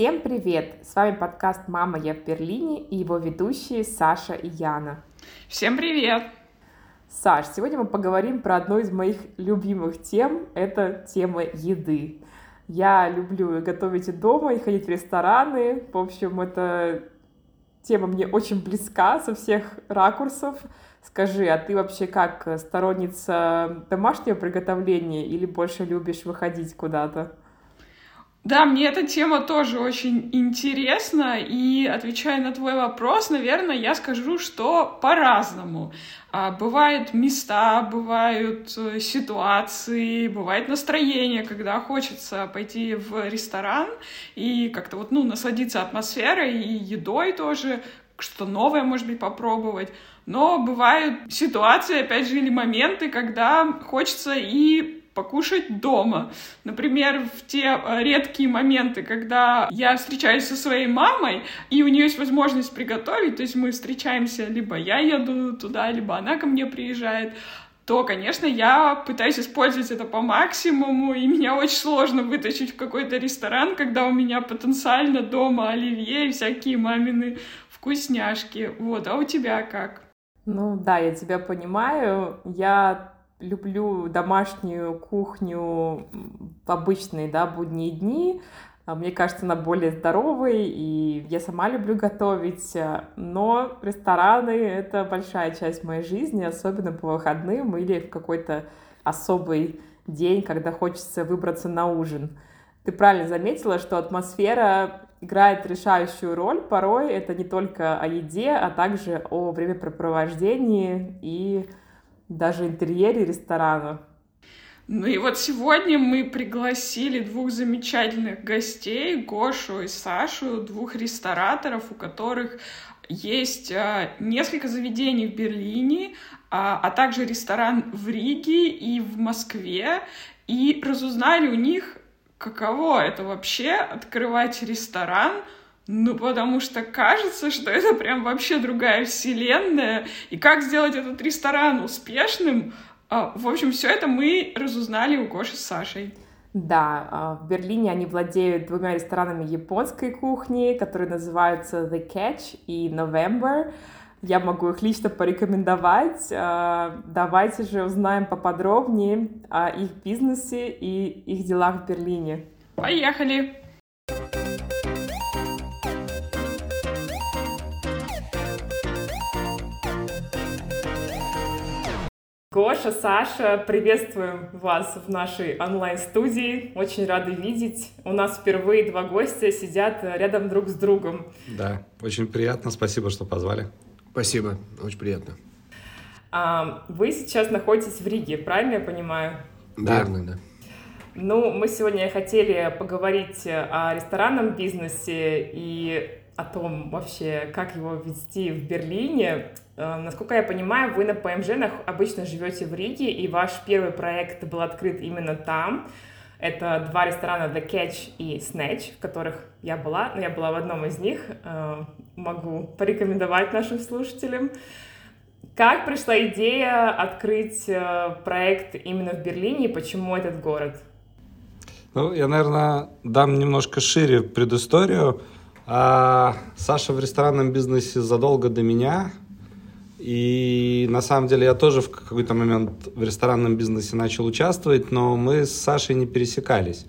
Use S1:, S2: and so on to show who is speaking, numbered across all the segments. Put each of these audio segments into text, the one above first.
S1: Всем привет! С вами подкаст «Мама, я в Берлине» и его ведущие Саша и Яна.
S2: Всем привет!
S1: Саш, сегодня мы поговорим про одну из моих любимых тем. Это тема еды. Я люблю готовить и дома, и ходить в рестораны. В общем, эта тема мне очень близка со всех ракурсов. Скажи, а ты вообще как сторонница домашнего приготовления или больше любишь выходить куда-то?
S2: Да, мне эта тема тоже очень интересна, и отвечая на твой вопрос, наверное, я скажу, что по-разному. А, бывают места, бывают э, ситуации, бывает настроение, когда хочется пойти в ресторан и как-то вот, ну, насладиться атмосферой и едой тоже, что новое, может быть, попробовать. Но бывают ситуации, опять же, или моменты, когда хочется и покушать дома. Например, в те э, редкие моменты, когда я встречаюсь со своей мамой, и у нее есть возможность приготовить, то есть мы встречаемся, либо я еду туда, либо она ко мне приезжает, то, конечно, я пытаюсь использовать это по максимуму, и меня очень сложно вытащить в какой-то ресторан, когда у меня потенциально дома оливье и всякие мамины вкусняшки. Вот, а у тебя как?
S1: Ну да, я тебя понимаю. Я люблю домашнюю кухню в обычные, да, будние дни. А, мне кажется, она более здоровой, и я сама люблю готовить. А, но рестораны — это большая часть моей жизни, особенно по выходным или в какой-то особый день, когда хочется выбраться на ужин. Ты правильно заметила, что атмосфера играет решающую роль. Порой это не только о еде, а также о времяпрепровождении и даже интерьере ресторана.
S2: Ну и вот сегодня мы пригласили двух замечательных гостей, Гошу и Сашу, двух рестораторов, у которых есть а, несколько заведений в Берлине, а, а также ресторан в Риге и в Москве, и разузнали у них, каково это вообще открывать ресторан — ну, потому что кажется, что это прям вообще другая вселенная. И как сделать этот ресторан успешным? А, в общем, все это мы разузнали у Гоши с Сашей.
S1: Да, а, в Берлине они владеют двумя ресторанами японской кухни, которые называются The Catch и November. Я могу их лично порекомендовать. А, давайте же узнаем поподробнее о их бизнесе и их делах в Берлине.
S2: Поехали!
S1: Гоша, Саша, приветствуем вас в нашей онлайн-студии. Очень рады видеть. У нас впервые два гостя сидят рядом друг с другом.
S3: Да, очень приятно. Спасибо, что позвали.
S4: Спасибо, очень приятно.
S1: А, вы сейчас находитесь в Риге, правильно я понимаю?
S4: Да. Верно, да.
S1: Ну, мы сегодня хотели поговорить о ресторанном бизнесе и о том вообще, как его вести в Берлине. Э, насколько я понимаю, вы на ПМЖ обычно живете в Риге, и ваш первый проект был открыт именно там. Это два ресторана The Catch и Snatch, в которых я была. Ну, я была в одном из них. Э, могу порекомендовать нашим слушателям. Как пришла идея открыть э, проект именно в Берлине и почему этот город?
S3: Ну, я, наверное, дам немножко шире предысторию. А, Саша в ресторанном бизнесе задолго до меня. И на самом деле я тоже в какой-то момент в ресторанном бизнесе начал участвовать, но мы с Сашей не пересекались.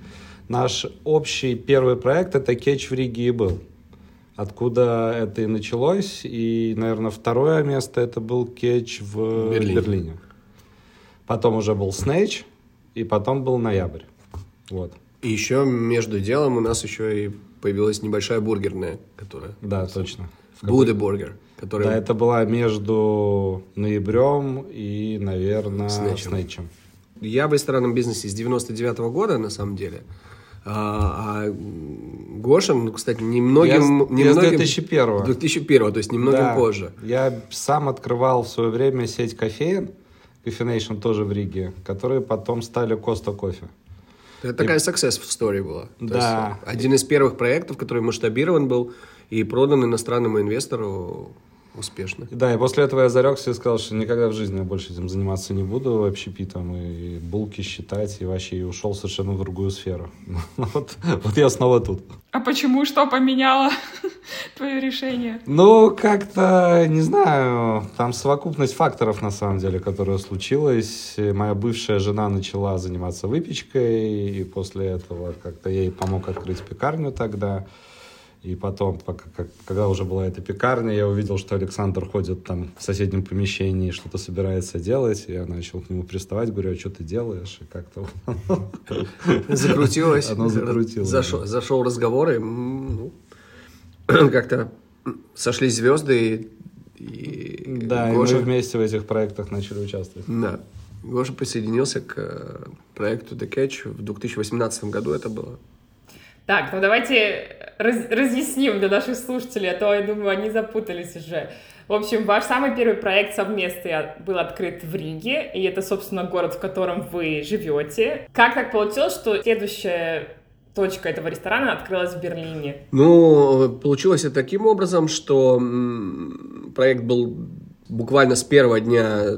S3: Наш общий первый проект это кетч в Риге и был. Откуда это и началось. И, наверное, второе место это был кетч в Берлине. Берлине. Потом уже был Снэч, и потом был ноябрь. Вот.
S4: И еще между делом у нас еще и появилась небольшая бургерная, которая...
S3: Да, точно.
S4: Буде бургер. Который...
S3: Да, это была между ноябрем и, наверное, Снэчем. Снэчем.
S4: Я в ресторанном бизнесе с 99 -го года, на самом деле. А, а Гоша, ну, кстати, немногим...
S3: Я, немногим... я с 2001
S4: 2001 то есть немногим да. позже.
S3: Я сам открывал в свое время сеть кофеин, Coffee тоже в Риге, которые потом стали Коста Кофе.
S4: Это такая success story была.
S3: Да.
S4: есть, один из первых проектов, который масштабирован был и продан иностранному инвестору успешно.
S3: Да, и после этого я зарекся и сказал, что никогда в жизни я больше этим заниматься не буду, общепитом, и булки считать, и вообще и ушел совершенно в другую сферу. Вот, вот я снова тут.
S2: А почему? Что поменяло твое решение?
S3: Ну, как-то, не знаю, там совокупность факторов, на самом деле, которая случилась. Моя бывшая жена начала заниматься выпечкой, и после этого как-то я ей помог открыть пекарню тогда. И потом, когда уже была эта пекарня, я увидел, что Александр ходит там в соседнем помещении, что-то собирается делать. И я начал к нему приставать, говорю, а что ты делаешь? И как-то...
S4: Закрутилось.
S3: Оно закрутилось.
S4: Зашел, зашел разговор, и ну, как-то сошлись звезды, и, и
S3: Да,
S4: Гоша,
S3: и мы вместе в этих проектах начали участвовать.
S4: Да. Гоша присоединился к э, проекту The Catch в 2018 году это было.
S1: Так, ну давайте раз- разъясним для наших слушателей, а то, я думаю, они запутались уже. В общем, ваш самый первый проект совместный был открыт в Риге, и это, собственно, город, в котором вы живете. Как так получилось, что следующая точка этого ресторана открылась в Берлине?
S4: Ну, получилось это таким образом, что проект был буквально с первого дня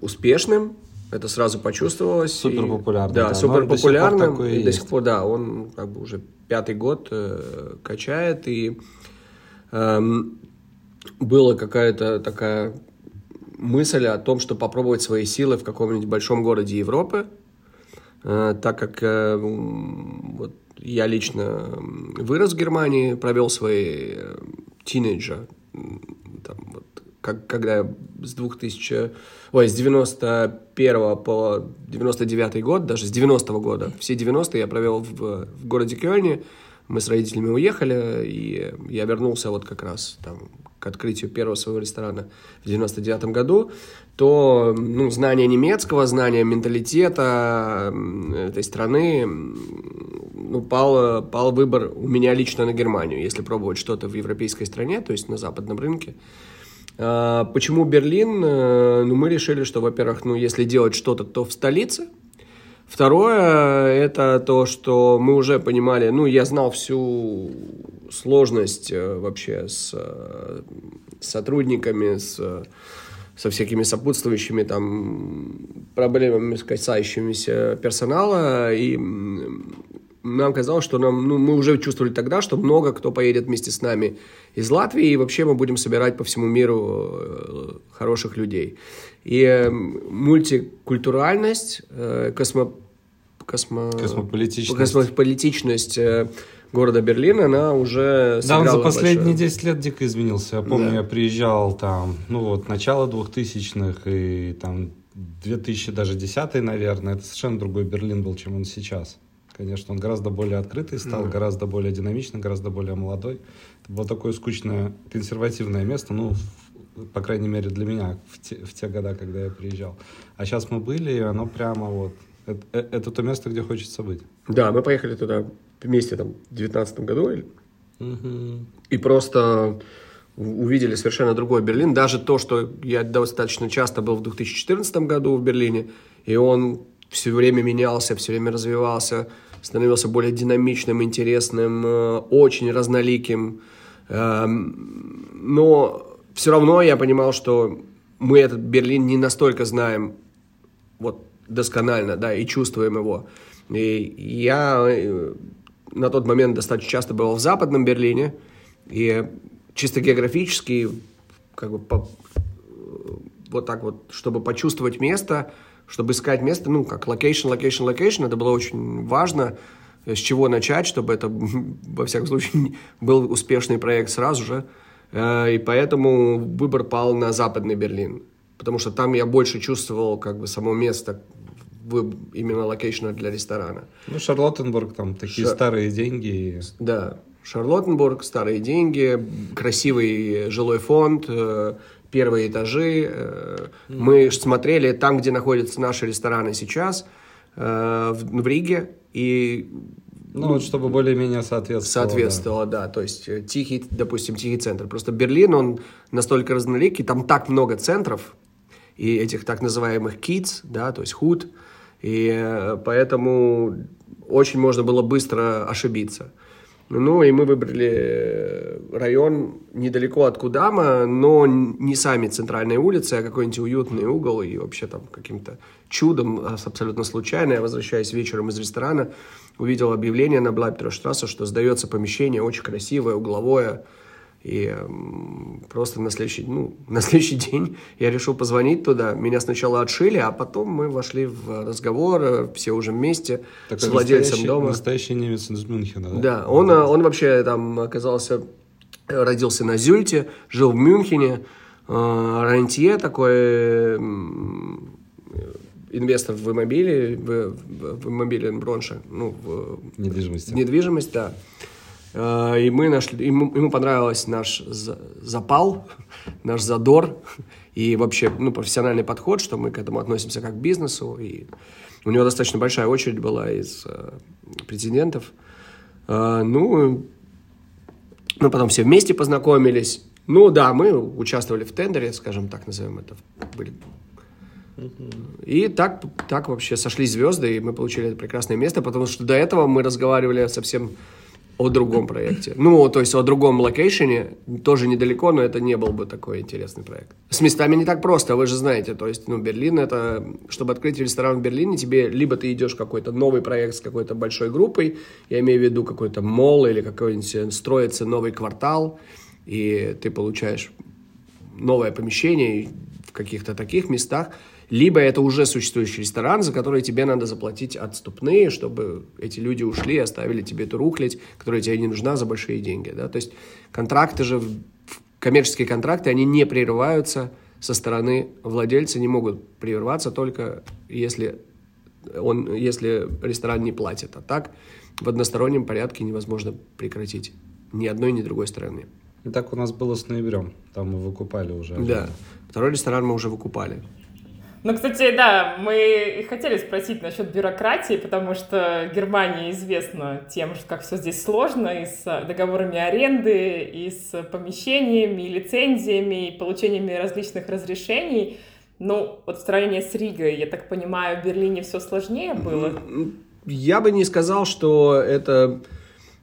S4: успешным. Это сразу почувствовалось.
S3: Суперпопулярным,
S4: И- Да,
S3: да.
S4: супер
S3: до
S4: популярным.
S3: и
S4: до
S3: есть.
S4: сих пор, да, он как бы уже пятый год э, качает. И эм, была какая-то такая мысль о том, что попробовать свои силы в каком-нибудь большом городе Европы, Э, так как э, вот я лично м, вырос в Германии, провел свои э, тинейджа, там, вот, как, когда с 2000, ой, с 91 по 99 год, даже с 90 года, все 90 я провел в, в городе Кёльне, мы с родителями уехали, и я вернулся вот как раз там к открытию первого своего ресторана в 99 году, то ну, знание немецкого, знание менталитета этой страны, ну, пал, пал выбор у меня лично на Германию, если пробовать что-то в европейской стране, то есть на западном рынке. А, Почему Берлин? Э, Ну, мы решили, что, во-первых, ну, если делать что-то, то в столице. Второе, это то, что мы уже понимали, ну, я знал всю сложность э, вообще с э, сотрудниками, с, со всякими сопутствующими там проблемами, касающимися персонала, и нам казалось, что нам, ну, мы уже чувствовали тогда, что много кто поедет вместе с нами из Латвии, и вообще мы будем собирать по всему миру э, хороших людей. И э, мультикультуральность, э, космо, космо,
S3: Космополитичность.
S4: космополитичность города Берлин, она уже
S3: Да, он за последние
S4: большое-
S3: 10 лет дико изменился. Я помню,
S4: Да.
S3: я приезжал там, ну вот, начало 2000-х и там 2000 даже 10 наверное. Это совершенно другой Берлин был, чем он сейчас. Конечно, он гораздо более открытый стал, гораздо более динамичный, гораздо более молодой. Это было такое скучное, консервативное место, ну, в- по крайней мере, для меня в те, в те года, когда я приезжал. А сейчас мы были, и оно прямо вот... Это, э, это то место, где хочется быть.
S4: Да, мы поехали туда вместе там в 2019 году
S3: Мгм.
S4: и просто увидели совершенно другой Берлин. Даже то, что я достаточно часто был в 2014 году в Берлине, и он все время менялся, все время развивался, становился более динамичным, интересным, э, очень разноликим. Эм, Но все равно я понимал, что мы этот Берлин не настолько знаем вот досконально, да, и чувствуем его. И я э, на тот момент достаточно часто бывал в Западном Берлине, и чисто географически, как бы по- вот так вот, чтобы почувствовать место, чтобы искать место, ну, как location, location, location, это было очень важно, с чего начать, чтобы это, во всяком случае, был успешный проект сразу же. Э, И поэтому выбор пал на Западный Берлин, потому что там я больше чувствовал как бы само место именно location а для ресторана.
S3: Ну, Шарлоттенбург, там такие
S4: Ша-
S3: старые деньги.
S4: Да, Шарлоттенбург, старые деньги, красивый жилой фонд, э, первые этажи. э, Мы смотрели там, где находятся наши рестораны сейчас, э, в в Риге, и
S3: Ну, вот чтобы более-менее соответствовало.
S4: соответствовало, да. То есть э, тихий, допустим, тихий центр. Просто Берлин, он настолько разноликий, там так много центров, и этих так называемых kids, да, то есть худ, и поэтому очень можно было быстро ошибиться. Ну, и мы выбрали район недалеко от Кудама, но не сами центральные улицы, а какой-нибудь уютный угол. И вообще там каким-то чудом, а, абсолютно случайно, я возвращаясь вечером из ресторана, увидел объявление на Блайбтраштрассе, что сдается помещение очень красивое, угловое, и просто на следующий, ну, на следующий день я решил позвонить туда. Меня сначала отшили, а потом мы вошли в разговор, все уже вместе Такой с владельцем дома.
S3: Настоящий немец из Мюнхена, да?
S4: Да, он, он вообще там оказался, родился на Зюльте, жил в Мюнхене, э, рантье такой, инвестор в иммобиле, в, в, в иммобиле бронше, ну, в
S3: недвижимости.
S4: Недвижимость, да. Э, и мы нашли, ему, ему понравился наш запал, наш задор и вообще ну, профессиональный подход, что мы к этому относимся как к бизнесу. И у него достаточно большая очередь была из э, претендентов. Э, ну, мы потом все вместе познакомились. Ну да, мы участвовали в тендере, скажем так, назовем это. Были и так, так вообще сошли звезды, и мы получили это прекрасное место, потому что до этого мы разговаривали совсем о другом проекте. Ну, то есть о другом location е, тоже недалеко, но это не был бы такой интересный проект. С местами не так просто, вы же знаете. То есть, ну, Берлин это... Чтобы открыть ресторан в Берлине, тебе либо ты идешь в какой-то новый проект с какой-то большой группой, я имею в виду какой-то мол или какой-нибудь э, строится новый квартал, и ты получаешь новое помещение в каких-то таких местах, либо это уже существующий ресторан, за который тебе надо заплатить отступные, чтобы эти люди ушли и оставили тебе эту рухлядь, которая тебе не нужна за большие деньги. Да? То есть контракты же, коммерческие контракты, они не прерываются со стороны владельца, не могут прерваться только если, он, если ресторан не платит. А так в одностороннем порядке невозможно прекратить ни одной, ни другой стороны.
S3: И так у нас было с ноябрем. Там мы выкупали уже.
S4: Да. Второй ресторан мы уже выкупали.
S1: Ну, кстати, да, мы хотели спросить насчет бюрократии, потому что Германия известна тем, что как все здесь сложно, и с договорами аренды, и с помещениями, и лицензиями, и получениями различных разрешений. Ну, вот в сравнении с Ригой, я так понимаю, в Берлине все сложнее было?
S4: Я бы не сказал, что это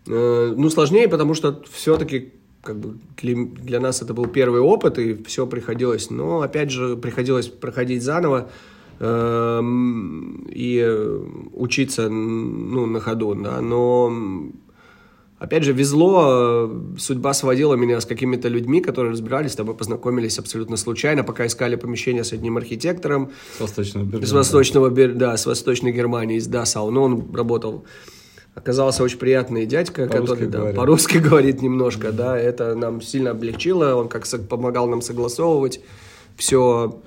S4: э, ну, сложнее, потому что все-таки как бы для, для нас это был первый опыт, и все приходилось, но опять же приходилось проходить заново э, и учиться ну, на ходу, да, но опять же везло, судьба сводила меня с какими-то людьми, которые разбирались, там мы познакомились абсолютно случайно, пока искали помещение с одним архитектором.
S3: С Восточного Берлина.
S4: С Восточного, да, с Восточной Германии, из Дасау, но он работал оказался очень приятный дядька, по который да, по-русски говорит немножко, да, это нам сильно облегчило, он как помогал нам согласовывать все,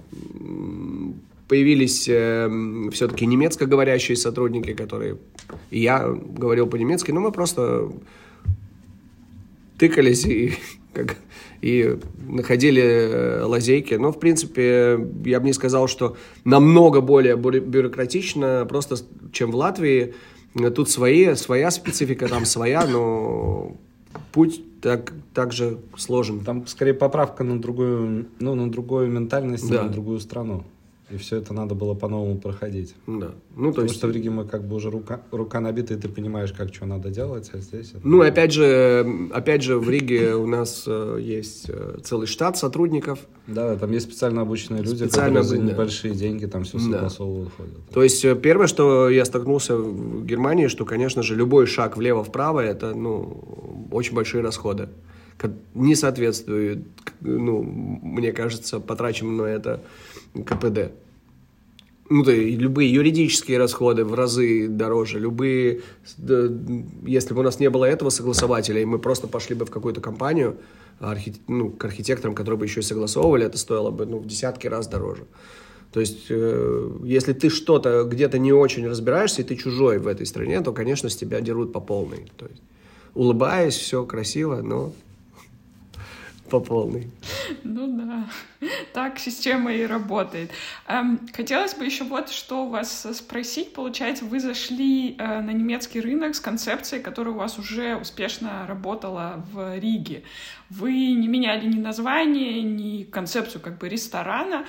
S4: появились э, все-таки немецко говорящие сотрудники, которые, я говорил по-немецки, но мы просто тыкались и, как, и находили э, лазейки. Но, в принципе, я бы не сказал, что намного более бюрократично, просто чем в Латвии. Тут свои, своя специфика, там своя, но путь так, так же сложен.
S3: Там скорее поправка на другую, ну, на другую ментальность, да. на другую страну. И все это надо было по-новому проходить.
S4: Да.
S3: Ну, то Потому есть... что в Риге мы как бы уже рука, рука набита, и ты понимаешь, как что надо делать, а здесь... Это...
S4: Ну, опять же, опять же, в Риге у нас э, есть э, целый штат сотрудников.
S3: Да, там есть специально обученные люди, специально, которые за да. небольшие деньги там все согласовывают. Да. Ходят.
S4: То есть э, первое, что я столкнулся в Германии, что, конечно же, любой шаг влево-вправо, это, ну, очень большие расходы не соответствует, ну, мне кажется, потраченному на это КПД ну, есть любые юридические расходы в разы дороже, любые, если бы у нас не было этого согласователя, и мы просто пошли бы в какую-то компанию, архит, ну, к архитекторам, которые бы еще и согласовывали, это стоило бы, ну, в десятки раз дороже. То есть, э, если ты что-то где-то не очень разбираешься, и ты чужой в этой стране, то, конечно, с тебя дерут по полной. То есть, улыбаясь, все красиво, но по полной.
S2: Ну да, так система и работает. Эм, хотелось бы еще вот что у вас спросить. Получается, вы зашли э, на немецкий рынок с концепцией, которая у вас уже успешно работала в Риге. Вы не меняли ни название, ни концепцию как бы ресторана.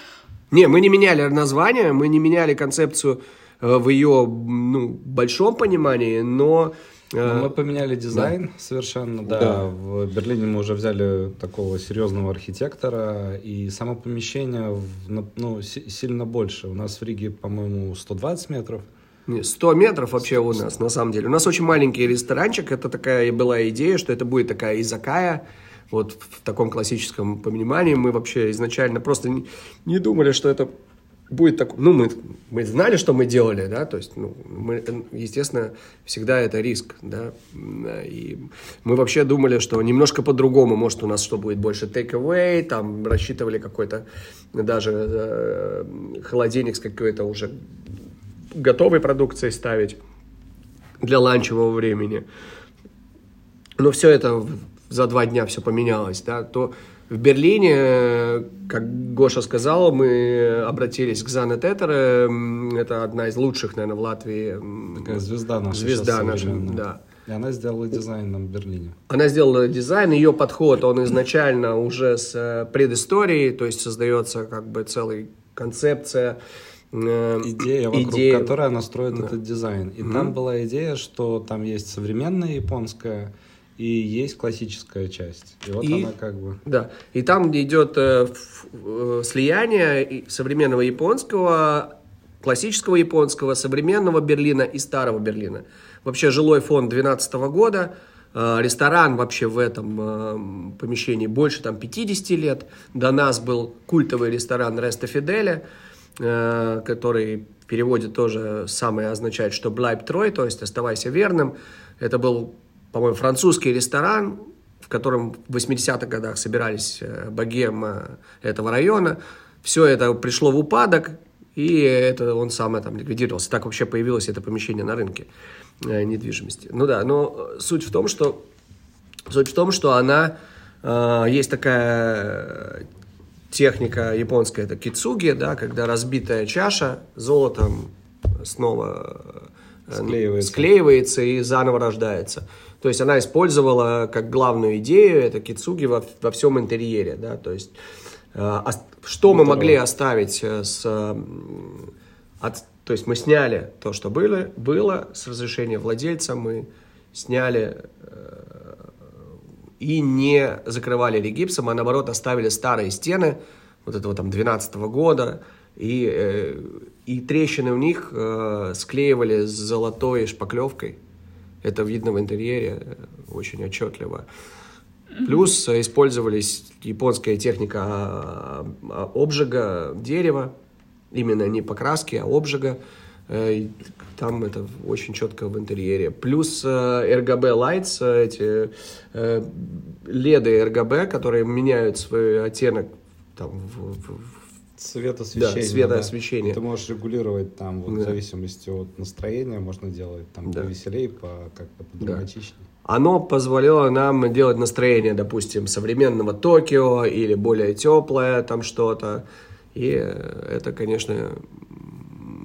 S4: Не, мы не меняли название, мы не меняли концепцию э, в ее ну, большом понимании, но
S3: Ну, мы поменяли дизайн да. совершенно, да. да. В Берлине мы уже взяли такого серьезного архитектора, и само помещение ну, сильно больше. У нас в Риге, по-моему, 120 метров.
S4: 100 метров вообще у нас, на самом деле. У нас очень маленький ресторанчик. Это такая была идея, что это будет такая изакая. Вот в таком классическом понимании мы вообще изначально просто не, не думали, что это будет так, ну, мы, мы знали, что мы делали, да, то есть, ну, мы, естественно, всегда это риск, да, и мы вообще думали, что немножко по-другому, может, у нас что будет больше take-away, там, рассчитывали какой-то даже э, холодильник с какой-то уже готовой продукцией ставить для ланчевого времени. Но все это за два дня все поменялось, да, то в Берлине, как Гоша сказал, мы обратились к Зане Тетере. Это одна из лучших, наверное, в Латвии.
S3: Такая звезда наша.
S4: Звезда наша, да.
S3: И она сделала дизайн нам в Берлине.
S4: Она сделала дизайн, ее подход, он изначально уже с э, предысторией, то есть создается как бы целая концепция,
S3: э, идея, вокруг идея. которой она строит да. этот дизайн. И mm-hmm. там была идея, что там есть современная японская и есть классическая часть. И вот и, она как бы...
S4: Да, и там идет э, э, слияние современного японского, классического японского, современного Берлина и старого Берлина. Вообще жилой фонд 2012 года, э, ресторан вообще в этом э, помещении больше там 50 лет. До нас был культовый ресторан Реста Фиделя, э, который переводит тоже самое означает, что «bleib трой», то есть «оставайся верным». Это был по-моему, французский ресторан, в котором в 80-х годах собирались э, богема этого района. Все это пришло в упадок, и это он сам там ликвидировался. Так вообще появилось это помещение на рынке э, недвижимости. Ну да, но суть в том, что суть в том, что она э, есть такая техника японская, это кицуги, да, когда разбитая чаша золотом снова э, склеивается. склеивается и заново рождается. То есть она использовала как главную идею это кицуги во, во всем интерьере, да, то есть э, что мы могли оставить э, с, от, то есть мы сняли то, что было, было с разрешения владельца, мы сняли э, и не закрывали регипсом, а наоборот оставили старые стены вот этого там 12 -го года, и, э, и трещины у них э, склеивали с золотой шпаклевкой. Это видно в интерьере э, очень отчетливо. Плюс э, использовались японская техника а, а, обжига дерева, именно не покраски, а обжига. Э, там это очень четко в интерьере. Плюс RGB Lights, эти леды RGB, которые меняют свой оттенок там, в, в,
S3: Цветосвещение.
S4: Да, цветоосвещение.
S3: Да. Ты можешь регулировать там, вот, да. в зависимости от настроения, можно делать там да. повеселее, по, как-то подраматичнее. Да.
S4: Оно позволило нам делать настроение, допустим, современного Токио или более теплое там что-то. И это, конечно,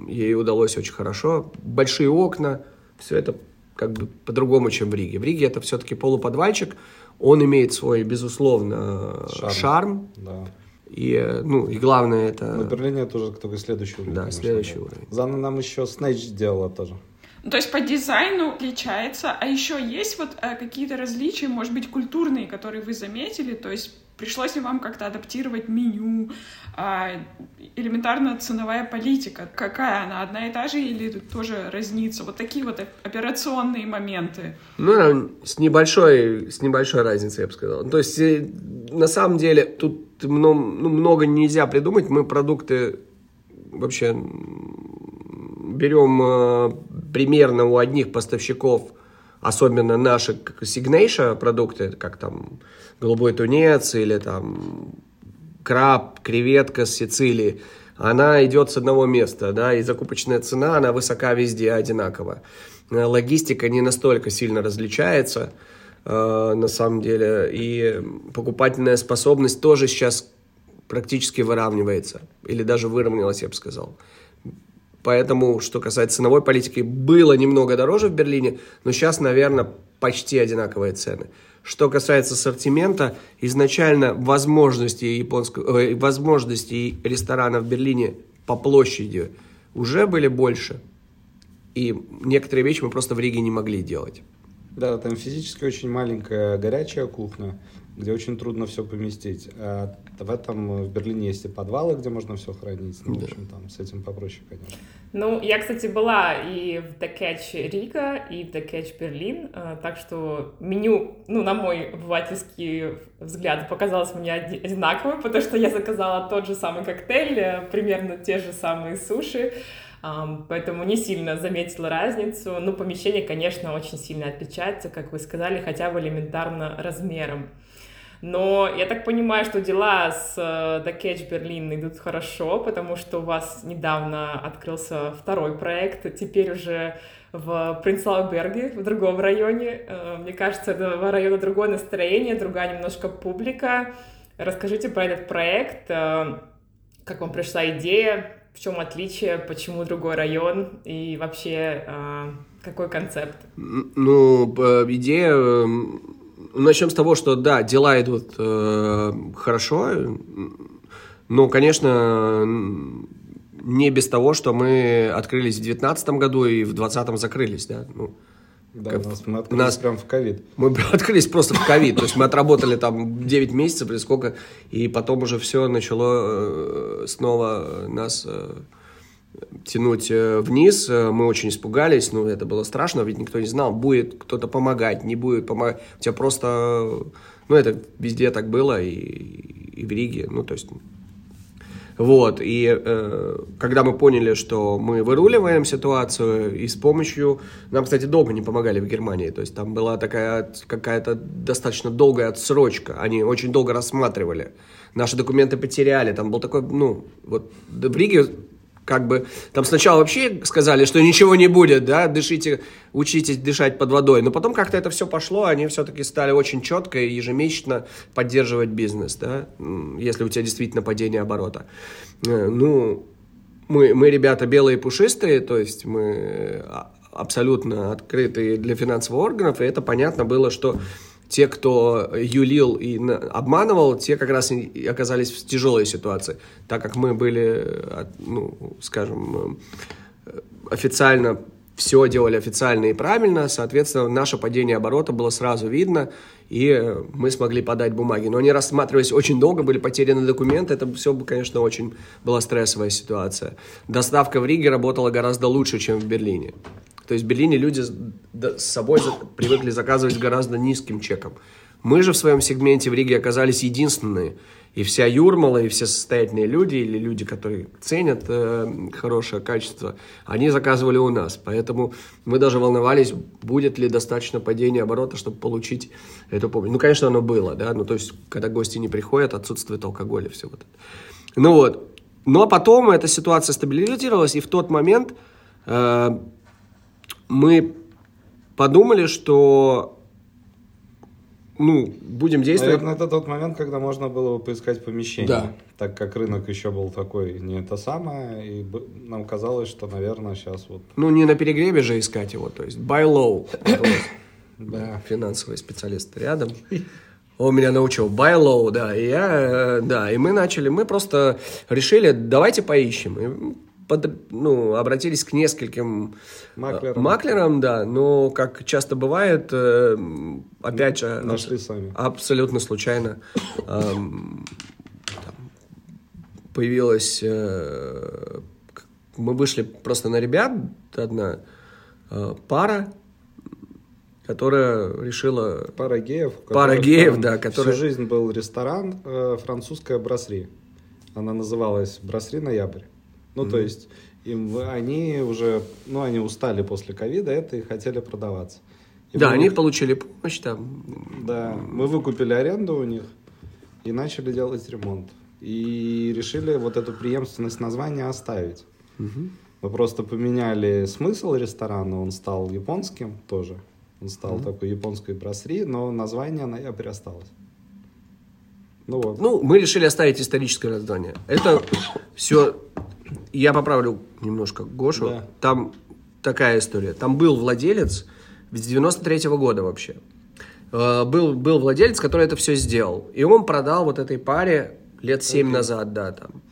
S4: ей удалось очень хорошо. Большие окна, все это как бы по-другому, чем в Риге. В Риге это все-таки полуподвальчик, он имеет свой, безусловно, шарм. шарм.
S3: Да.
S4: И, ну, и главное это...
S3: Ну, Берлине тоже только следующий уровень.
S4: Да, конечно, следующий да. уровень.
S3: Зана нам еще Snatch сделала тоже.
S2: Ну, то есть по дизайну отличается, а еще есть вот э, какие-то различия, может быть, культурные, которые вы заметили, то есть пришлось ли вам как-то адаптировать меню, э, элементарно ценовая политика, какая она, одна и та же или тоже разнится, вот такие вот операционные моменты.
S4: Ну, с небольшой, с небольшой разницей, я бы сказал. То есть, э, на самом деле, тут много, ну, много нельзя придумать. Мы продукты вообще берем э, примерно у одних поставщиков, особенно наши Signature продукты, как там голубой тунец или там краб, креветка с Сицилии, она идет с одного места, да, и закупочная цена, она высока везде одинаково. Э, логистика не настолько сильно различается, на самом деле. И покупательная способность тоже сейчас практически выравнивается. Или даже выровнялась, я бы сказал. Поэтому, что касается ценовой политики, было немного дороже в Берлине, но сейчас, наверное, почти одинаковые цены. Что касается ассортимента, изначально возможности, японского, э, возможности ресторана в Берлине по площади уже были больше. И некоторые вещи мы просто в Риге не могли делать.
S3: Да, там физически очень маленькая горячая кухня, где очень трудно все поместить. А в этом в Берлине есть и подвалы, где можно все хранить. Ну, в общем, там с этим попроще, конечно.
S1: Ну, я, кстати, была и в The Catch Рига, и в The Catch Берлин, э, так что меню, ну, на мой обывательский взгляд, показалось мне одинаковым, потому что я заказала тот же самый коктейль, э, примерно те же самые суши, поэтому не сильно заметила разницу. Ну, помещение, конечно, очень сильно отличается, как вы сказали, хотя бы элементарно размером. Но я так понимаю, что дела с э, The Catch Berlin идут хорошо, потому что у вас недавно открылся второй проект, теперь уже в Принцлауберге, в другом районе. Э, мне кажется, этого района другое настроение, другая немножко публика. Расскажите про этот проект, э, как вам пришла идея, в чем отличие, почему другой район и вообще какой концепт?
S4: Ну, идея эм, начнем с того, что да, дела идут э, хорошо, но, конечно, не без того, что мы открылись в 2019 году и в 2020 закрылись, да. Ну,
S3: да, как, нас, мы открылись нас, прям в ковид.
S4: Мы открылись просто в ковид, то есть мы отработали там 9 месяцев или сколько, и потом уже все начало э, снова нас... Э, тянуть э, вниз. Мы очень испугались, ну, это было страшно, ведь никто не знал, будет кто-то помогать, не будет помогать. У тебя просто, ну, это везде так было, и, и в Риге, ну, то есть... Вот, и э, когда мы поняли, что мы выруливаем ситуацию, и с помощью... Нам, кстати, долго не помогали в Германии, то есть там была такая какая-то достаточно долгая отсрочка, они очень долго рассматривали. Наши документы потеряли, там был такой, ну, вот в Риге как бы там сначала вообще сказали, что ничего не будет, да, дышите, учитесь дышать под водой, но потом как-то это все пошло, они все-таки стали очень четко и ежемесячно поддерживать бизнес, да, если у тебя действительно падение оборота. Э, ну, мы, мы ребята белые пушистые, то есть мы а, абсолютно открытые для финансовых органов, и это понятно было, что те, кто юлил и обманывал, те как раз и оказались в тяжелой ситуации, так как мы были, ну, скажем, э, официально все делали официально и правильно, соответственно, наше падение оборота было сразу видно, и мы смогли подать бумаги. Но они рассматривались очень долго, были потеряны документы, это все, конечно, очень была стрессовая ситуация. Доставка в Риге работала гораздо лучше, чем в Берлине. То есть в Берлине люди с собой привыкли заказывать гораздо низким чеком. Мы же в своем сегменте в Риге оказались единственные. И вся Юрмала, и все состоятельные люди, или люди, которые ценят э, хорошее качество, они заказывали у нас. Поэтому мы даже волновались, будет ли достаточно падения оборота, чтобы получить эту помощь. Ну, конечно, оно было, да, ну, то есть, когда гости не приходят, отсутствует алкоголь и все вот это. Ну вот. Но потом эта ситуация стабилизировалась, и в тот момент э, мы подумали, что ну, будем действовать.
S3: Наверное, это тот момент, когда можно было бы поискать помещение.
S4: Да.
S3: Так как рынок еще был такой не это самое, и нам казалось, что, наверное, сейчас вот...
S4: Ну, не на перегреве же искать его, то есть buy low. Да. Финансовый специалист рядом. Он меня научил buy low, да, и я, э, да, и мы начали, мы просто решили, давайте поищем под, ну, обратились к нескольким э, маклерам. маклерам, да, но, как часто бывает, э, опять же,
S3: Нашли сами.
S4: абсолютно случайно эм, появилась... Э, мы вышли просто на ребят, одна пара, которая решила...
S3: Пара геев.
S4: Пара геев, да. Которая...
S3: Всю жизнь был ресторан французская брасри. Она называлась «Брасри Ноябрь». Ну, mm-hmm. то есть им, они уже, ну, они устали после ковида это и хотели продаваться.
S4: И да, они вы... получили помощь там.
S3: Да, мы выкупили аренду у них и начали делать ремонт. И решили вот эту преемственность названия оставить. Угу. Мы просто поменяли смысл ресторана, он стал японским тоже. Он стал угу. такой японской брасри, но название ноябрь осталось.
S4: Ну вот. Ну, мы решили оставить историческое название. Это все я поправлю немножко Гошу. Да. Там такая история. Там был владелец с 93 -го года вообще. Э, был, был владелец, который это все сделал. И он продал вот этой паре лет 7 okay. назад, да, там.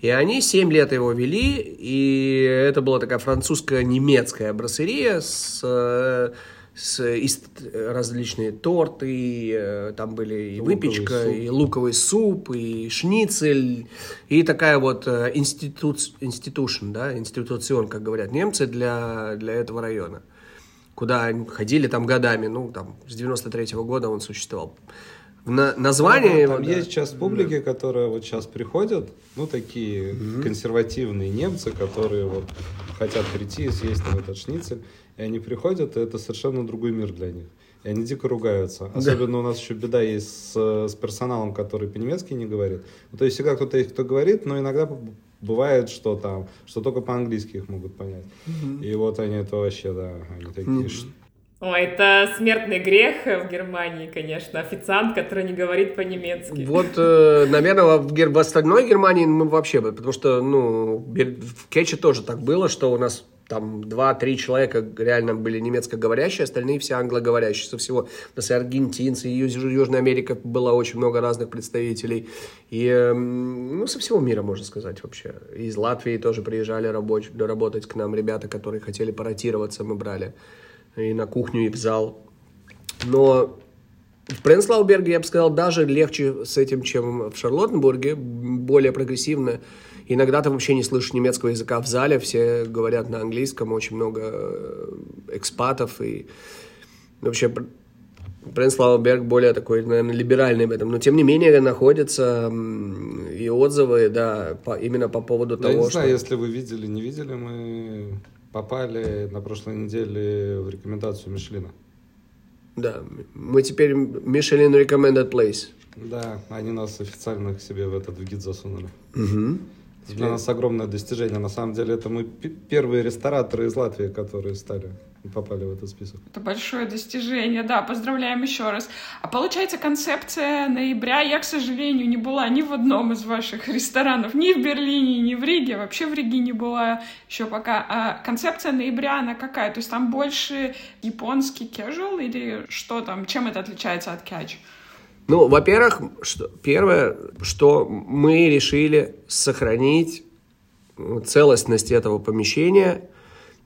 S4: И они 7 лет его вели, и это была такая французско-немецкая брасseria с, с, и различные торты, э, там были и выпечка,
S3: суп.
S4: и луковый суп, и шницель, и такая вот э, институт, институшн, да, институцион, как говорят немцы, для, для этого района, куда они ходили там годами, ну, там, с 93 года он существовал. На- название его,
S3: Там
S4: да.
S3: есть сейчас публики, которые вот сейчас приходят, ну, такие консервативные немцы, которые вот хотят прийти и съесть там этот шницель, и они приходят, и это совершенно другой мир для них. И они дико ругаются. Особенно у нас еще беда есть с, с персоналом, который по-немецки не говорит. Ну, то есть всегда кто-то есть, кто говорит, но иногда бывает, что там, что только по-английски их могут понять. И вот они это вообще, да, они такие, «Ш-
S1: Ой, это смертный грех в Германии, конечно. Официант, который не говорит по-немецки.
S4: Вот, э, наверное, в, Гер- в остальной Германии мы вообще, бы, потому что, ну, в Кетче тоже так было, что у нас там два-три человека реально были немецкоговорящие, остальные все англоговорящие со всего. У нас и аргентинцы, Южная Америка было очень много разных представителей. И, эм, ну, со всего мира, можно сказать, вообще. Из Латвии тоже приезжали рабоч- работать к нам ребята, которые хотели поротироваться, мы брали и на кухню, и в зал. Но в Пренслауберге, я бы сказал, даже легче с этим, чем в Шарлоттенбурге, более прогрессивно. Иногда ты вообще не слышишь немецкого языка в зале, все говорят на английском, очень много э, экспатов и вообще Пр- Пренслауберг более такой, наверное, либеральный в этом. Но, тем не менее, находятся и отзывы, да, по- именно по поводу
S3: Ну, Я
S4: того,
S3: не знаю,
S4: что...
S3: если вы видели, не видели, мы попали на прошлой неделе в рекомендацию Мишлина.
S4: Да, мы теперь Michelin Recommended Place.
S3: Да, они нас официально к себе в этот в гид засунули. Это Для нас огромное достижение. На самом деле, это мы первые рестораторы из Латвии, которые стали попали в этот список.
S2: Это большое достижение, да, поздравляем еще раз. А получается, концепция ноября, я, к сожалению, не была ни в одном из ваших ресторанов, ни в Берлине, ни в Риге, вообще в Риге не была еще пока. А концепция ноября, она какая? То есть там больше японский casual или что там, чем это отличается от catch?
S4: Ну, во-первых, что, первое, что мы решили сохранить целостность этого помещения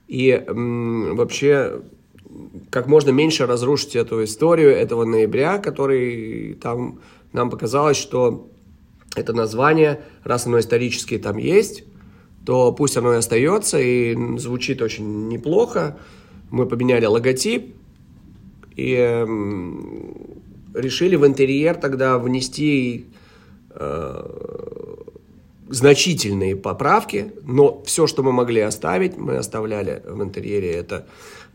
S4: и м, вообще как можно меньше разрушить эту историю этого ноября, который там нам показалось, что это название, раз оно исторически там есть, то пусть оно и остается и звучит очень неплохо. Мы поменяли логотип и эм, решили в интерьер тогда внести э, значительные поправки, но все, что мы могли оставить, мы оставляли в интерьере. Это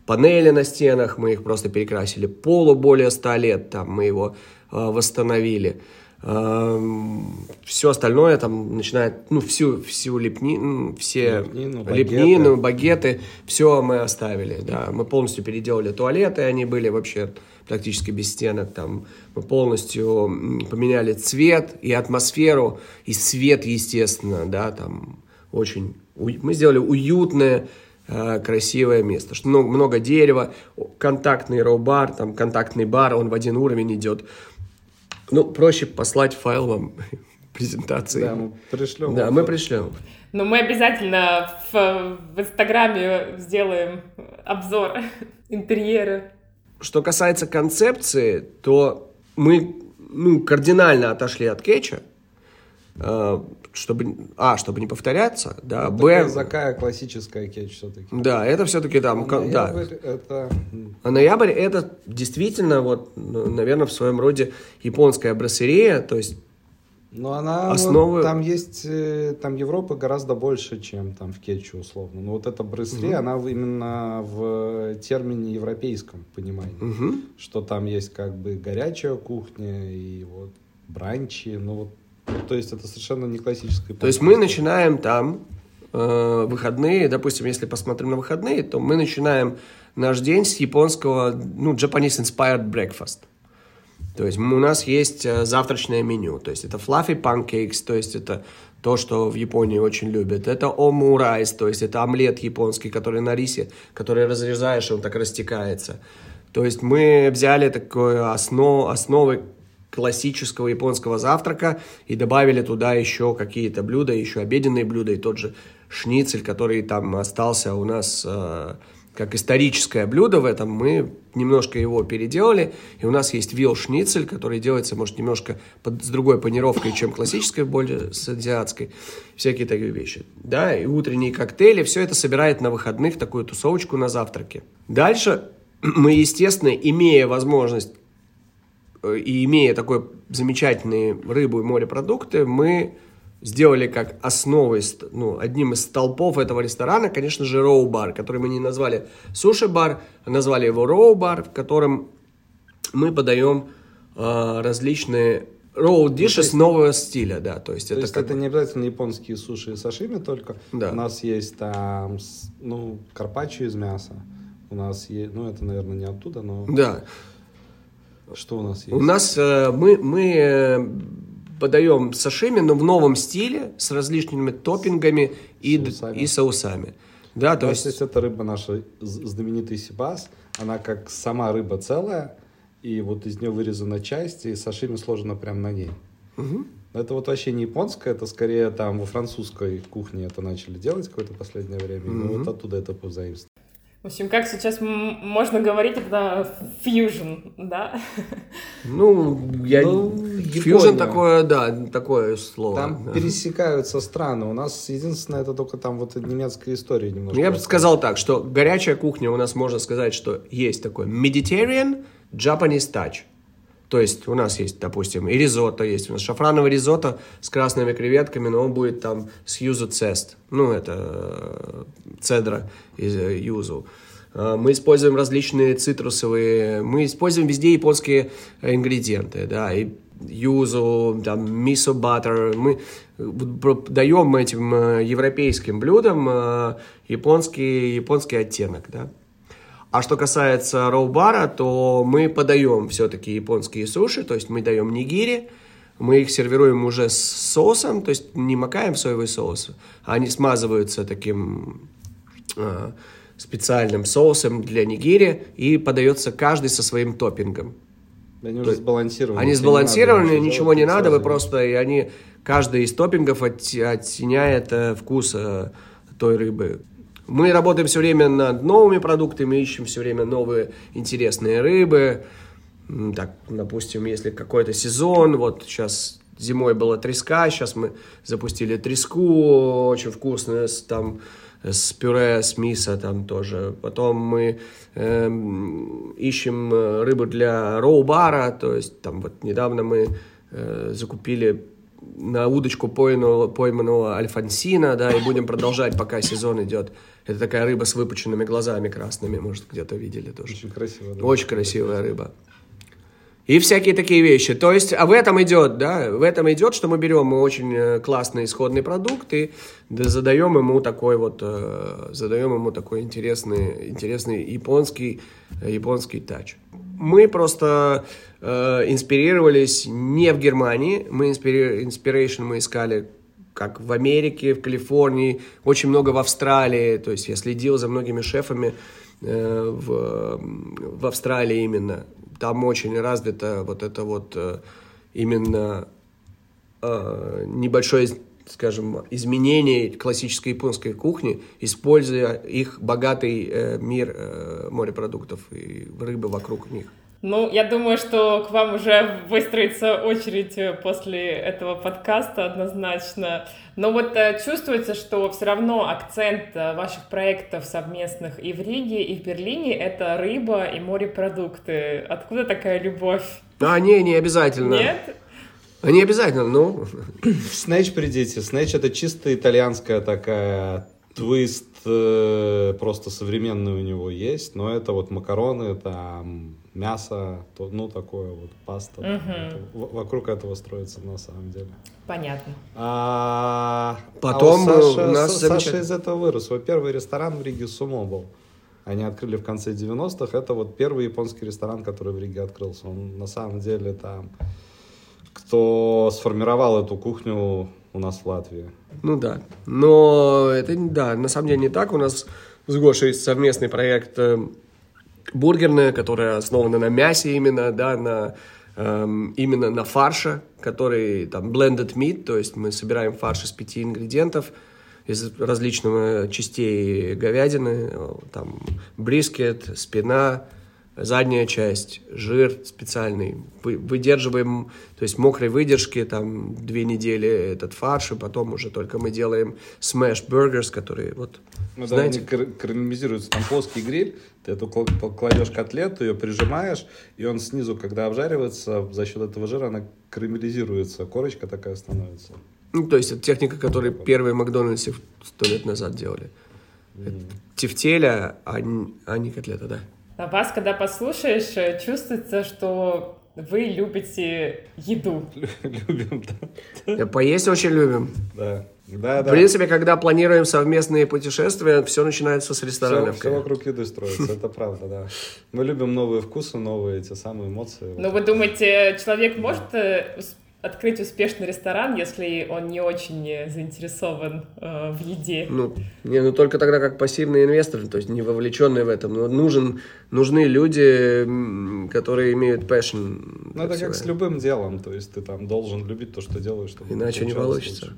S4: панели на стенах, мы их просто перекрасили. Полу более 100 лет, там мы его э, восстановили. Все остальное там начинает, ну, всю, всю лепнину, все
S3: Лепнину, багеты.
S4: лепнину, багеты, все мы оставили, да. Мы полностью переделали туалеты, они были вообще практически без стенок, там. Мы полностью поменяли цвет и атмосферу, и свет, естественно, да, там. Очень, мы сделали уютное, э, красивое место, что много, много дерева, контактный роу-бар, там контактный бар, он в один уровень идет. Ну, проще послать файл вам презентации.
S3: Да, мы пришлем.
S4: Да, мы пришлем.
S1: Но мы обязательно в, в Инстаграме сделаем обзор интерьера.
S4: Что касается концепции, то мы ну, кардинально отошли от кетча, чтобы, а, чтобы не повторяться, да, б,
S3: Такая классическая кетч все-таки.
S4: да, это все-таки там, ка- да.
S3: Это
S4: А ноябрь это действительно, вот, наверное, в своем роде японская брассерия, то есть
S3: Но она вот
S4: Основы-
S3: там есть, э, там Европы гораздо больше, чем там в кетче условно. Но вот эта брысли, она в- именно в термине европейском понимании,
S4: мгм.
S3: что там есть как бы горячая кухня и вот бранчи, ну вот, то есть это совершенно не классическая.
S4: То есть мы начинаем там э, выходные, допустим, если посмотрим на выходные, то мы начинаем наш день с японского, ну, Japanese Inspired Breakfast. То есть у нас есть э, завтрачное меню, то есть это fluffy pancakes, то есть это то, что в Японии очень любят. Это ому райс, то есть это омлет японский, который на рисе, который разрезаешь, он так растекается. То есть мы взяли такое основ, основы классического японского завтрака и добавили туда еще какие-то блюда, еще обеденные блюда и тот же шницель, который там остался у нас э, как историческое блюдо в этом, мы немножко его переделали, и у нас есть вилл-шницель, который делается, может, немножко под, с другой панировкой, чем классическая, более с азиатской, всякие такие вещи. Да, и утренние коктейли, все это собирает на выходных такую тусовочку на завтраке. Дальше мы, естественно, имея возможность и имея такой замечательные рыбу и морепродукты, мы сделали как основой, ну, одним из столпов этого ресторана, конечно же, роу-бар, который мы не назвали суши-бар, а назвали его роу-бар, в котором мы подаем э, различные роу дишес ну, нового стиля, да, то есть
S3: то
S4: это
S3: есть это бы... не обязательно японские суши и сашими только,
S4: да.
S3: у нас есть там, ну, карпаччо из мяса, у нас есть, ну, это, наверное, не оттуда, но...
S4: Да.
S3: Что у нас есть?
S4: У нас э, мы, мы э, подаем сашими, но в новом стиле, с различными топпингами и соусами. И соусами.
S3: Да, то есть... есть это рыба наша знаменитый сибас, она как сама рыба целая, и вот из нее вырезана часть, и сашими сложено прямо на ней.
S4: Угу.
S3: Это вот вообще не японское, это скорее там во французской кухне это начали делать какое-то последнее время, mm-hmm. ну вот оттуда это позаимствовано.
S1: В общем, как сейчас можно говорить, это фьюжн, да?
S4: Ну, я... Ну, фьюжн такое, да, такое слово.
S3: Там да. пересекаются страны. У нас единственное, это только там вот немецкая история немножко.
S4: Я бы сказал так, что горячая кухня у нас можно сказать, что есть такой Mediterranean Japanese touch. То есть у нас есть, допустим, и ризотто есть. У нас шафрановый ризотто с красными креветками, но он будет там с юзу цест. Ну, это э, цедра из э, юзу. Э, мы используем различные цитрусовые, мы используем везде японские ингредиенты, да, и юзу, там, мисо баттер. Мы даем этим европейским блюдам японский, японский оттенок, да. А что касается роу-бара, то мы подаем все-таки японские суши, то есть мы даем нигири, мы их сервируем уже с соусом, то есть не макаем соевый соус, а они смазываются таким э, специальным соусом для нигири и подается каждый со своим топпингом.
S3: Они уже сбалансированы.
S4: Они сбалансированы, не ничего не надо, вы просто, и они, каждый из топпингов от, оттеняет э, вкус э, той рыбы. Мы работаем все время над новыми продуктами, ищем все время новые интересные рыбы. Так, допустим, если какой-то сезон, вот сейчас зимой была треска, сейчас мы запустили треску, очень вкусную, там, с пюре, с мисо там тоже. Потом мы эм, э, ищем рыбу для роу-бара, то есть там вот недавно мы э, закупили на удочку пойманного, пойманного альфонсина, да, и будем продолжать, пока сезон идет. Это такая рыба с выпученными глазами красными, может, где-то видели тоже.
S3: Очень красивая. Да.
S4: Очень красивая рыба. И всякие такие вещи. То есть, а в этом идет, да, в этом идет, что мы берем очень э, классный исходный продукт и задаем ему такой вот, э, задаем ему такой интересный, интересный японский, японский тач. Мы просто э, инспирировались не в Германии, мы inspiration мы искали как в Америке, в Калифорнии, очень много в Австралии. То есть я следил за многими шефами э, в, в Австралии именно. Там очень развито вот это вот э, именно э, небольшое, скажем, изменение классической японской кухни, используя их богатый э, мир э, морепродуктов и рыбы вокруг них.
S1: Ну, я думаю, что к вам уже выстроится очередь э, после этого подкаста однозначно. Но вот э, чувствуется, что все равно акцент э, ваших проектов совместных и в Риге, и в Берлине — это рыба и морепродукты. Откуда такая любовь?
S4: А, не, не обязательно.
S1: Нет?
S4: Не обязательно, ну...
S3: Снэч придите. Снэч — это чисто итальянская такая твист, просто современный у него есть, но это вот макароны, там мясо, то, ну, такое вот, паста.
S1: Угу.
S3: Это, вокруг этого строится на самом деле.
S1: Понятно.
S3: А,
S4: Потом
S3: а у Саши,
S4: у нас
S3: Саша из этого вырос. Свой первый ресторан в Риге Сумо был. Они открыли в конце 90-х. Это вот первый японский ресторан, который в Риге открылся. Он на самом деле там... Кто сформировал эту кухню у нас в Латвии.
S4: Ну да. Но это, да, на самом деле не так. У нас с Гошей есть совместный проект э, бургерная, которая основана на мясе именно, да, на, эм, именно на фарше, который там blended meat, то есть мы собираем фарш из пяти ингредиентов, из различных частей говядины, там брискет, спина, задняя часть, жир специальный. Выдерживаем, то есть мокрой выдержки, там две недели этот фарш, и потом уже только мы делаем smash burgers, которые вот,
S3: ну,
S4: знаете...
S3: Да, они карамелизируются, там плоский гриль, ты эту кладешь котлету, ее прижимаешь, и он снизу, когда обжаривается, за счет этого жира она карамелизируется, корочка такая становится.
S4: Ну, то есть это техника, которую первые Макдональдсы сто лет назад делали. Mm. Тефтеля, а, а не котлета, да.
S1: А вас, когда послушаешь, э, чувствуется, что вы любите еду.
S3: Любим,
S4: да. Поесть очень любим.
S3: Да. Да,
S4: да. В принципе, когда планируем совместные путешествия, все начинается с ресторанов.
S3: Все, все вокруг еды строится, это правда, да. Мы любим новые вкусы, новые эти самые эмоции.
S1: Ну, вы думаете, человек может э, открыть успешный ресторан, если он не очень заинтересован э, в еде?
S4: Ну, не, ну только тогда как пассивный инвестор, то есть не вовлеченный в этом. Но нужен, нужны люди, которые имеют passion.
S3: Ну, это как с любым делом, то есть ты там должен любить то, что делаешь. Чтобы
S4: Иначе не получится.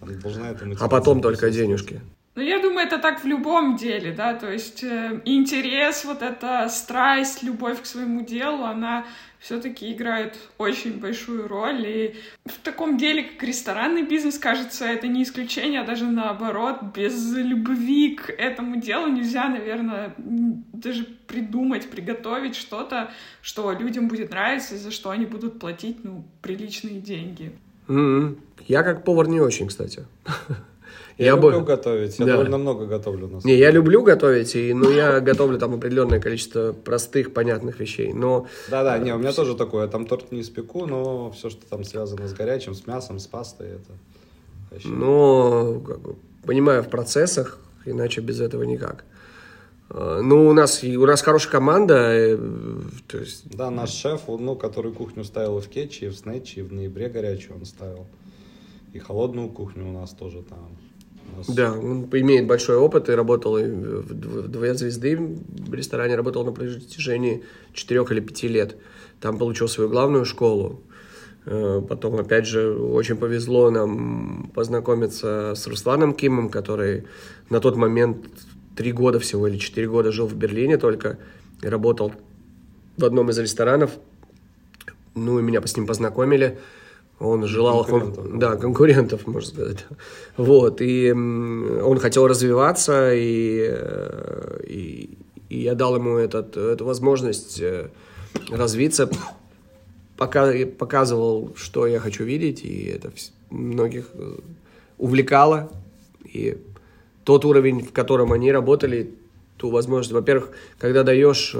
S3: Там должна это
S4: а потом только денежки.
S2: Ну, я думаю, это так в любом деле, да, то есть э, интерес, вот эта страсть, любовь к своему делу, она все-таки играет очень большую роль. И в таком деле, как ресторанный бизнес, кажется, это не исключение, а даже наоборот, без любви к этому делу нельзя, наверное, даже придумать, приготовить что-то, что людям будет нравиться, и за что они будут платить, ну, приличные деньги.
S4: Mm-hmm. Я как повар не очень, кстати.
S3: Я, я люблю бы... готовить, я да. довольно много готовлю. На
S4: не, я люблю готовить, и, ну, я готовлю там определенное количество простых, понятных вещей, но...
S3: Да-да, не, у меня тоже такое, я там торт не испеку, но все, что там связано с горячим, с мясом, с пастой, это...
S4: Вообще... Но, как бы, понимаю, в процессах, иначе без этого никак. А, ну, у нас, у нас хорошая команда. Э, то есть...
S3: Да, наш шеф, ну, который кухню ставил и в Кетчи, и в Снетчи, и в ноябре горячую он ставил. И холодную кухню у нас тоже там.
S4: Да, он имеет большой опыт и работал в «Две звезды» в ресторане, работал на протяжении четырех или пяти лет. Там получил свою главную школу. Э, потом, опять же, очень повезло нам познакомиться с Русланом Кимом, который на тот момент три года всего или четыре года жил в Берлине только и работал в одном из ресторанов. Ну, и меня с ним познакомили. Он желал, он, да, конкурентов, можно сказать. Вот, и он хотел развиваться, и, э, и, и я дал ему этот, эту возможность э, развиться, пока, показывал, что я хочу видеть, и это многих э, увлекало. И тот уровень, в котором они работали, ту возможность, во-первых, когда даешь,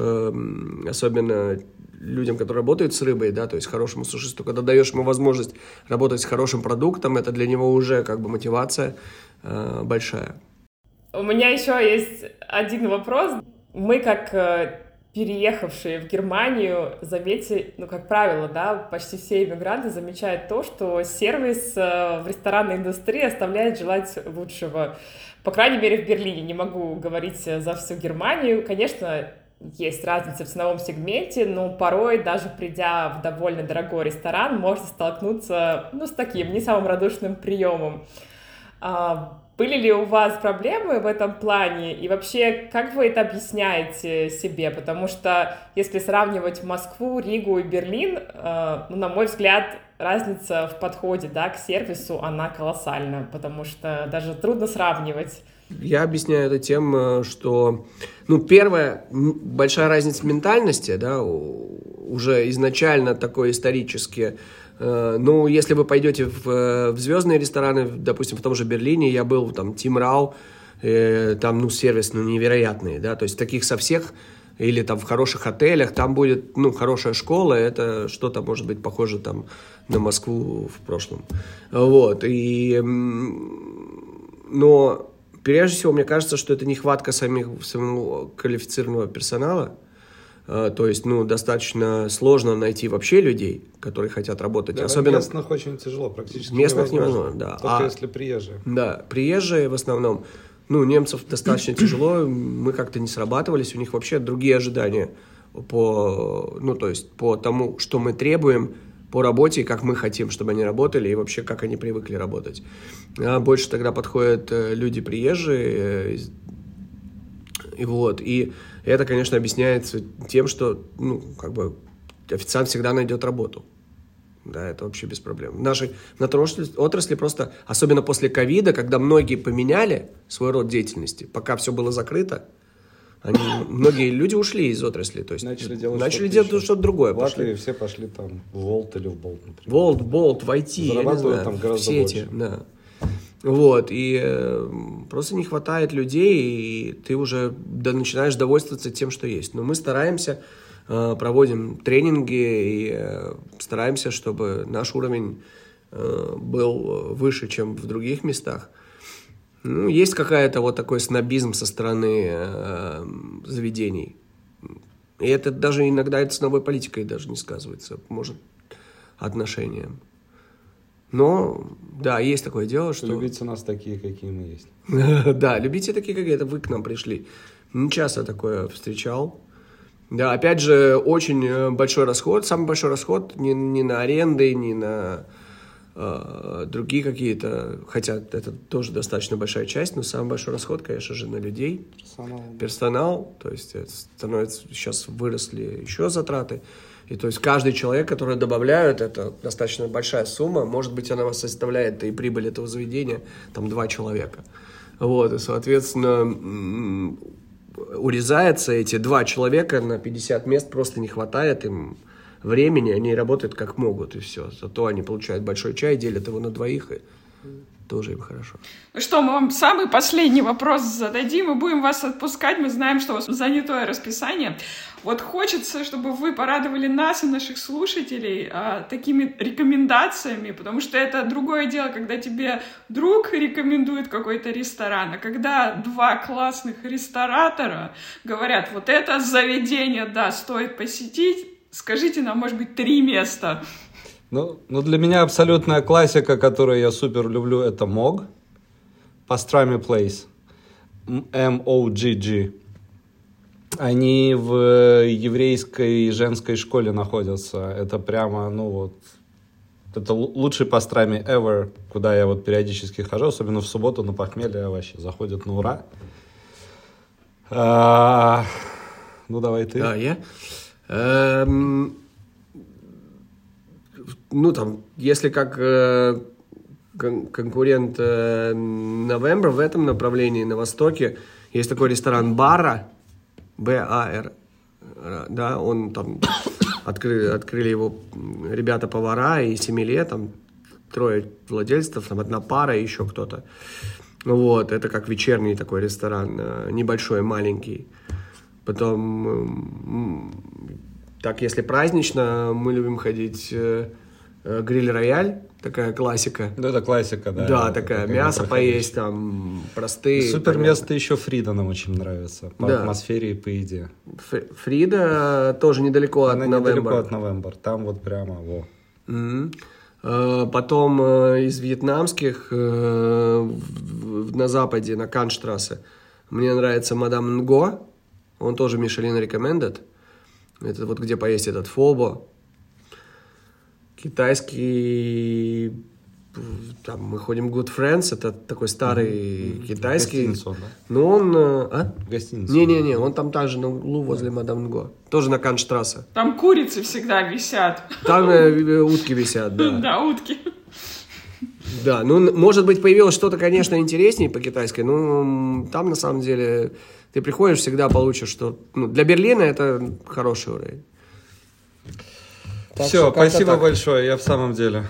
S4: особенно людям, которые работают с рыбой, да, то есть хорошему сушисту, когда даешь ему возможность работать с хорошим продуктом, это для него уже как бы мотивация э, большая.
S1: У меня еще есть один вопрос. Мы как э, переехавшие в Германию, заметьте, ну, как правило, да, почти все иммигранты замечают то, что сервис э, в ресторанной индустрии оставляет желать лучшего. По крайней мере, в Берлине. Не могу говорить за всю Германию. Конечно, есть разница в ценовом сегменте, но порой, даже придя в довольно дорогой ресторан, можете столкнуться ну, с таким не самым радушным приемом. А, были ли у вас проблемы в этом плане? И вообще, как вы это объясняете себе? Потому что если сравнивать Москву, Ригу и Берлин, э, ну, на мой взгляд, разница в подходе да, к сервису, она колоссальна, потому что даже трудно сравнивать.
S4: Я объясняю это тем, э, что, ну, первое, большая разница ментальности, да, уже изначально такой исторически. Э, ну, если вы пойдете в, в звездные рестораны, допустим, в том же Берлине, я был там Тим Рау, э, там, ну, сервис, ну, невероятный, да, то есть таких со всех или там в хороших отелях, там будет, ну, хорошая школа, это что-то, может быть, похоже там на Москву в прошлом. Вот, и... Но прежде всего, мне кажется, что это нехватка самих, самого квалифицированного персонала, а, то есть, ну, достаточно сложно найти вообще людей, которые хотят работать.
S3: Да,
S4: Особенно...
S3: местных очень тяжело, практически
S4: Местных невозможно, невозможно да.
S3: Только а... если приезжие.
S4: Да, приезжие в основном. Ну, немцев достаточно тяжело, мы как-то не срабатывались, у них вообще другие ожидания по, ну, то есть по тому, что мы требуем, по работе, как мы хотим, чтобы они работали, и вообще, как они привыкли работать. А больше тогда подходят э, люди приезжие, э, и вот, и это, конечно, объясняется тем, что, ну, как бы, официант всегда найдет работу. Да, это вообще без проблем. В нашей, в нашей отрасли просто, особенно после ковида, когда многие поменяли свой род деятельности, пока все было закрыто, они, многие люди ушли из отрасли, то есть
S3: начали делать
S4: начали
S3: что-то
S4: делать что-то другое.
S3: В Латвии все пошли там в Волт или в Болт, например.
S4: Волт, Болт, в IT, не знаю,
S3: там гораздо
S4: в сети,
S3: больше.
S4: да. Вот, и э, просто не хватает людей, и ты уже да, начинаешь довольствоваться тем, что есть. Но мы стараемся, э, проводим тренинги и э, стараемся, чтобы наш уровень э, был выше, чем в других местах. Ну, есть какая-то вот такой снобизм со стороны э, заведений. И это даже иногда это ценовой политикой даже не сказывается, может, отношением. Но, да, есть такое дело, что...
S3: Любите нас такие, какие мы есть.
S4: Да, любите такие, как это вы к нам пришли. Не часто такое встречал. Да, опять же, очень э, большой расход. Самый большой расход не, не на аренды, не на другие какие-то, хотя это тоже достаточно большая часть, но самый большой расход, конечно же, на людей,
S3: Персонал.
S4: персонал, то есть становится, сейчас выросли еще затраты, и то есть каждый человек, который добавляют, это достаточно большая сумма, может быть, она составляет и прибыль этого заведения, там, два человека. Вот, и, соответственно, урезается эти два человека на 50 мест, просто не хватает им времени, они работают как могут, и все. Зато они получают большой чай, делят его на двоих, и тоже им хорошо.
S2: Ну что, мы вам самый последний вопрос зададим, и будем вас отпускать. Мы знаем, что у вас занятое расписание. Вот хочется, чтобы вы порадовали нас и наших слушателей а, такими рекомендациями, потому что это другое дело, когда тебе друг рекомендует какой-то ресторан, а когда два классных ресторатора говорят, вот это заведение, да, стоит посетить, скажите нам, может быть, три места.
S3: Ну, ну, для меня абсолютная классика, которую я супер люблю, это МОГ. Pastrami Place. M-O-G-G. Они в еврейской женской школе находятся. Это прямо, ну вот, это лу- лучший пастрами ever, куда я вот периодически хожу, особенно в субботу на похмелье вообще заходит на ура. А, ну давай ты.
S4: Да, я. Эм, ну, там, если как э, кон- конкурент э, November в этом направлении, на Востоке, есть такой ресторан Бара, Б-А-Р, да, он там, открыли, открыли его ребята-повара и семи там трое владельцев, там одна пара и еще кто-то. Вот, это как вечерний такой ресторан, э, небольшой, маленький. Потом, м, так, если празднично, мы любим ходить э, э, гриль-рояль, такая классика.
S3: Ну, это классика, да.
S4: Да, такая, мясо поесть, там, простые.
S3: Супер
S4: понятно.
S3: место еще Фрида нам очень нравится. По
S4: Да.
S3: атмосфере и по еде.
S4: Фрида тоже недалеко от
S3: Она недалеко от Новембр. Там вот прямо, во.
S4: Э, Потом из вьетнамских на западе, на Канштрассе, мне нравится Мадам Нго. Он тоже Мишелин recommended. Это вот где поесть этот фобо. Китайский... Там мы ходим Good Friends, это такой старый китайский.
S3: Гостиницу он, да?
S4: Но он... э, А?
S3: В гостинице.
S4: Не-не-не, он там также на углу возле Мадам Нго. Тоже на Канштрассе.
S2: Там курицы всегда висят.
S4: Там э, утки висят, да.
S2: Да, утки.
S4: Да, ну, может быть, появилось что-то, конечно, интереснее по китайской, но там, на самом деле, ты приходишь, всегда получишь, что... Ну, для Берлина это хороший уровень. Так
S3: Все, спасибо
S4: так.
S3: большое, я в самом деле.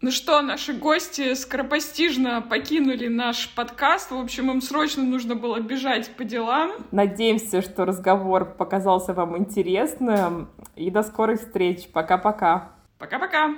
S2: Ну что, наши гости скоропостижно покинули наш подкаст. В общем, им срочно нужно было бежать по делам.
S1: Надеемся, что разговор показался вам интересным. И до скорых встреч. Пока-пока.
S2: Пока-пока!